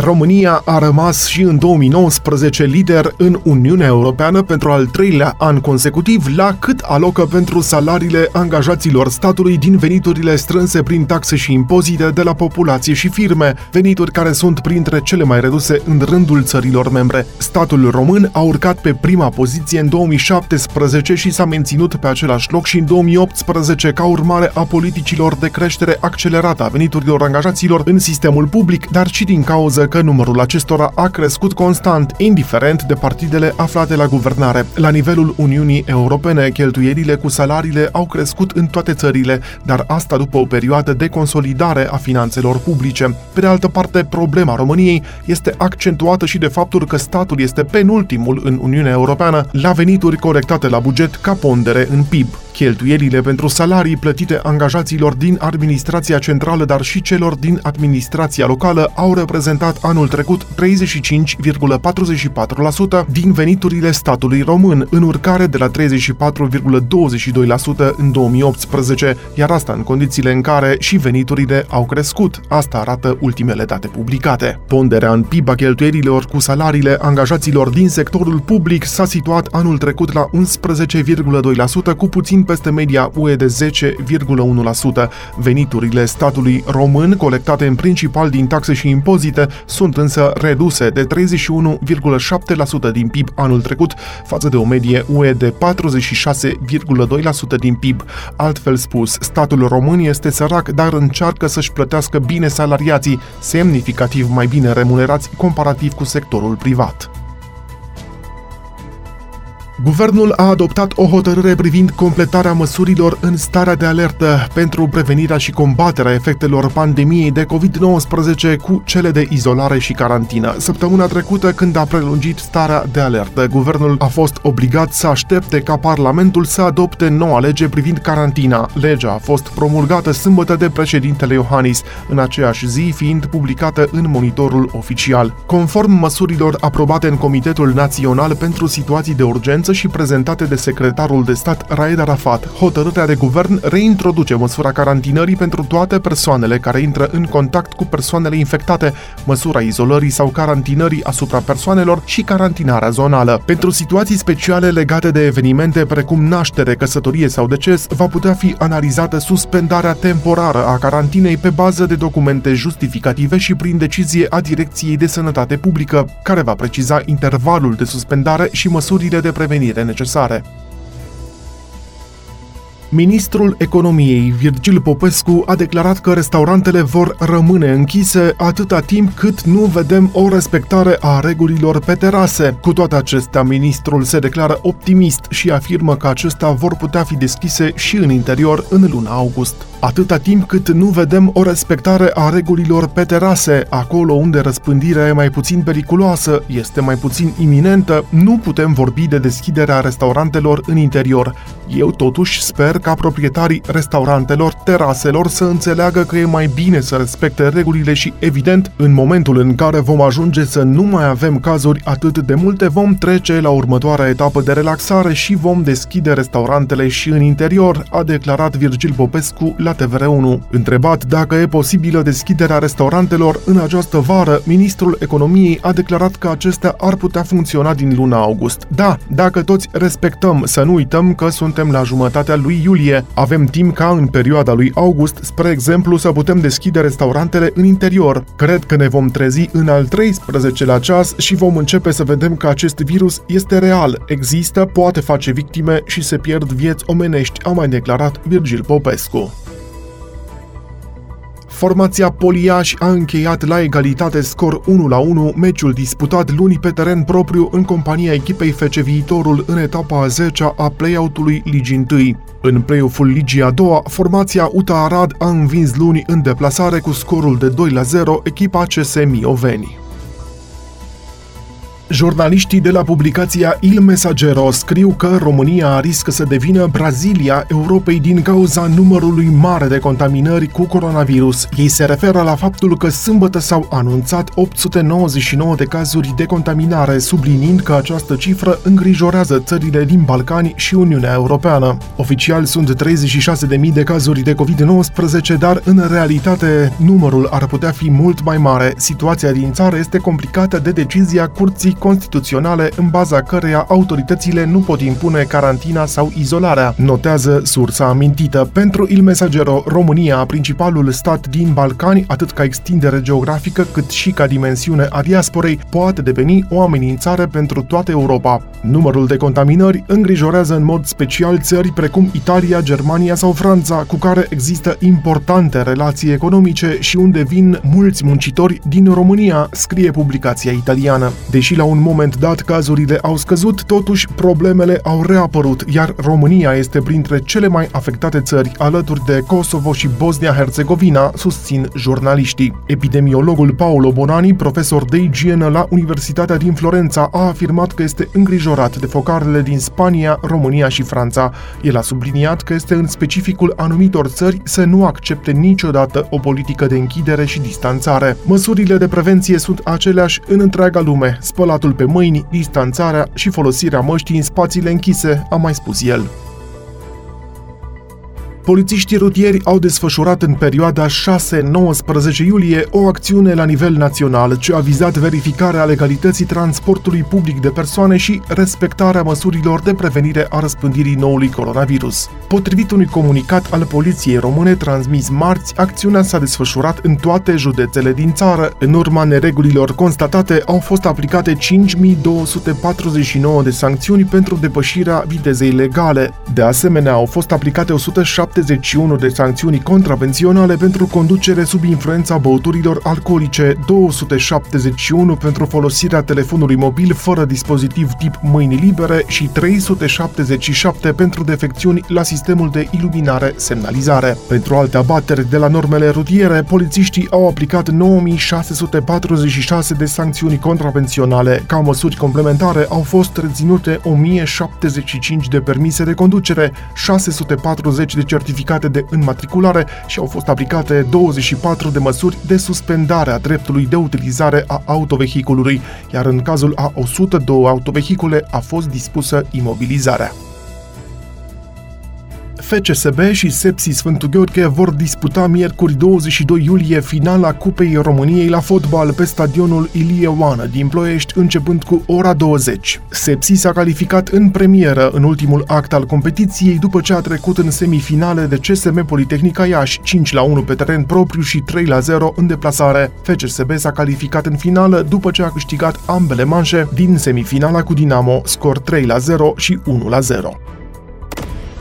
România a rămas și în 2019 lider în Uniunea Europeană pentru al treilea an consecutiv la cât alocă pentru salariile angajaților statului din veniturile strânse prin taxe și impozite de la populație și firme, venituri care sunt printre cele mai reduse în rândul țărilor membre. Statul român a urcat pe prima poziție în 2017 și s-a menținut pe același loc și în 2018 ca urmare a politicilor de creștere accelerată a veniturilor angajaților în sistemul public, dar și din cauza că numărul acestora a crescut constant, indiferent de partidele aflate la guvernare. La nivelul Uniunii Europene, cheltuielile cu salariile au crescut în toate țările, dar asta după o perioadă de consolidare a finanțelor publice. Pe de altă parte, problema României este accentuată și de faptul că statul este penultimul în Uniunea Europeană la venituri corectate la buget ca pondere în PIB. Cheltuielile pentru salarii plătite angajaților din administrația centrală, dar și celor din administrația locală au reprezentat anul trecut 35,44% din veniturile statului român, în urcare de la 34,22% în 2018, iar asta în condițiile în care și veniturile au crescut. Asta arată ultimele date publicate. Ponderea în PIB a cheltuielilor cu salariile angajaților din sectorul public s-a situat anul trecut la 11,2%, cu puțin peste media UE de 10,1%. Veniturile statului român, colectate în principal din taxe și impozite, sunt însă reduse de 31,7% din PIB anul trecut, față de o medie UE de 46,2% din PIB. Altfel spus, statul român este sărac, dar încearcă să-și plătească bine salariații, semnificativ mai bine remunerați comparativ cu sectorul privat. Guvernul a adoptat o hotărâre privind completarea măsurilor în starea de alertă pentru prevenirea și combaterea efectelor pandemiei de COVID-19 cu cele de izolare și carantină. Săptămâna trecută, când a prelungit starea de alertă, guvernul a fost obligat să aștepte ca Parlamentul să adopte noua lege privind carantina. Legea a fost promulgată sâmbătă de președintele Iohannis, în aceeași zi fiind publicată în monitorul oficial. Conform măsurilor aprobate în Comitetul Național pentru Situații de Urgență, urgență și prezentate de secretarul de stat Raed Arafat. Hotărârea de guvern reintroduce măsura carantinării pentru toate persoanele care intră în contact cu persoanele infectate, măsura izolării sau carantinării asupra persoanelor și carantinarea zonală. Pentru situații speciale legate de evenimente precum naștere, căsătorie sau deces, va putea fi analizată suspendarea temporară a carantinei pe bază de documente justificative și prin decizie a Direcției de Sănătate Publică, care va preciza intervalul de suspendare și măsurile de prevenire prevenire necesare. Ministrul Economiei, Virgil Popescu, a declarat că restaurantele vor rămâne închise atâta timp cât nu vedem o respectare a regulilor pe terase. Cu toate acestea, ministrul se declară optimist și afirmă că acestea vor putea fi deschise și în interior în luna august. Atâta timp cât nu vedem o respectare a regulilor pe terase, acolo unde răspândirea e mai puțin periculoasă, este mai puțin iminentă, nu putem vorbi de deschiderea restaurantelor în interior. Eu totuși sper ca proprietarii restaurantelor, teraselor să înțeleagă că e mai bine să respecte regulile și, evident, în momentul în care vom ajunge să nu mai avem cazuri atât de multe, vom trece la următoarea etapă de relaxare și vom deschide restaurantele și în interior, a declarat Virgil Popescu la TVR1. Întrebat dacă e posibilă deschiderea restaurantelor în această vară, ministrul economiei a declarat că acestea ar putea funcționa din luna august. Da, dacă toți respectăm, să nu uităm că suntem la jumătatea lui iulie. Avem timp ca în perioada lui august, spre exemplu, să putem deschide restaurantele în interior. Cred că ne vom trezi în al 13-lea ceas și vom începe să vedem că acest virus este real, există, poate face victime și se pierd vieți omenești, a mai declarat Virgil Popescu. Formația Poliaș a încheiat la egalitate scor 1-1 meciul disputat luni pe teren propriu în compania echipei FC Viitorul în etapa a 10 a play-out-ului Ligii 1. În play-off-ul Ligii a doua, formația UTA Arad a învins luni în deplasare cu scorul de 2-0 echipa CS Mioveni. Jurnaliștii de la publicația Il Messaggero scriu că România riscă să devină Brazilia Europei din cauza numărului mare de contaminări cu coronavirus. Ei se referă la faptul că sâmbătă s-au anunțat 899 de cazuri de contaminare, subliniind că această cifră îngrijorează țările din Balcani și Uniunea Europeană. Oficial sunt 36.000 de cazuri de COVID-19, dar în realitate numărul ar putea fi mult mai mare. Situația din țară este complicată de decizia Curții constituționale în baza căreia autoritățile nu pot impune carantina sau izolarea, notează sursa amintită. Pentru Il Messaggero, România, principalul stat din Balcani, atât ca extindere geografică cât și ca dimensiune a diasporei, poate deveni o amenințare pentru toată Europa. Numărul de contaminări îngrijorează în mod special țări precum Italia, Germania sau Franța, cu care există importante relații economice și unde vin mulți muncitori din România, scrie publicația italiană. Deși la un moment dat cazurile au scăzut, totuși problemele au reapărut, iar România este printre cele mai afectate țări, alături de Kosovo și Bosnia-Herzegovina, susțin jurnaliștii. Epidemiologul Paolo Bonani, profesor de igienă la Universitatea din Florența, a afirmat că este îngrijorat de focarele din Spania, România și Franța. El a subliniat că este în specificul anumitor țări să nu accepte niciodată o politică de închidere și distanțare. Măsurile de prevenție sunt aceleași în întreaga lume, spălatul pe mâini, distanțarea și folosirea măștii în spațiile închise, a mai spus el. Polițiștii rutieri au desfășurat în perioada 6-19 iulie o acțiune la nivel național ce a vizat verificarea legalității transportului public de persoane și respectarea măsurilor de prevenire a răspândirii noului coronavirus. Potrivit unui comunicat al Poliției Române transmis marți, acțiunea s-a desfășurat în toate județele din țară. În urma neregulilor constatate, au fost aplicate 5249 de sancțiuni pentru depășirea vitezei legale. De asemenea, au fost aplicate 107 71 de sancțiuni contravenționale pentru conducere sub influența băuturilor alcoolice, 271 pentru folosirea telefonului mobil fără dispozitiv tip mâini libere și 377 pentru defecțiuni la sistemul de iluminare semnalizare. Pentru alte abateri de la normele rutiere, polițiștii au aplicat 9646 de sancțiuni contravenționale. Ca măsuri complementare au fost reținute 1075 de permise de conducere, 640 de certificate certificate de înmatriculare și au fost aplicate 24 de măsuri de suspendare a dreptului de utilizare a autovehiculului, iar în cazul a 102 autovehicule a fost dispusă imobilizarea. FCSB și Sepsi Sfântul Gheorghe vor disputa miercuri 22 iulie finala Cupei României la fotbal pe stadionul Ilie Oană din Ploiești începând cu ora 20. Sepsi s-a calificat în premieră în ultimul act al competiției după ce a trecut în semifinale de CSM Politehnica Iași 5 la 1 pe teren propriu și 3 la 0 în deplasare. FCSB s-a calificat în finală după ce a câștigat ambele manșe din semifinala cu Dinamo, scor 3 la 0 și 1 la 0.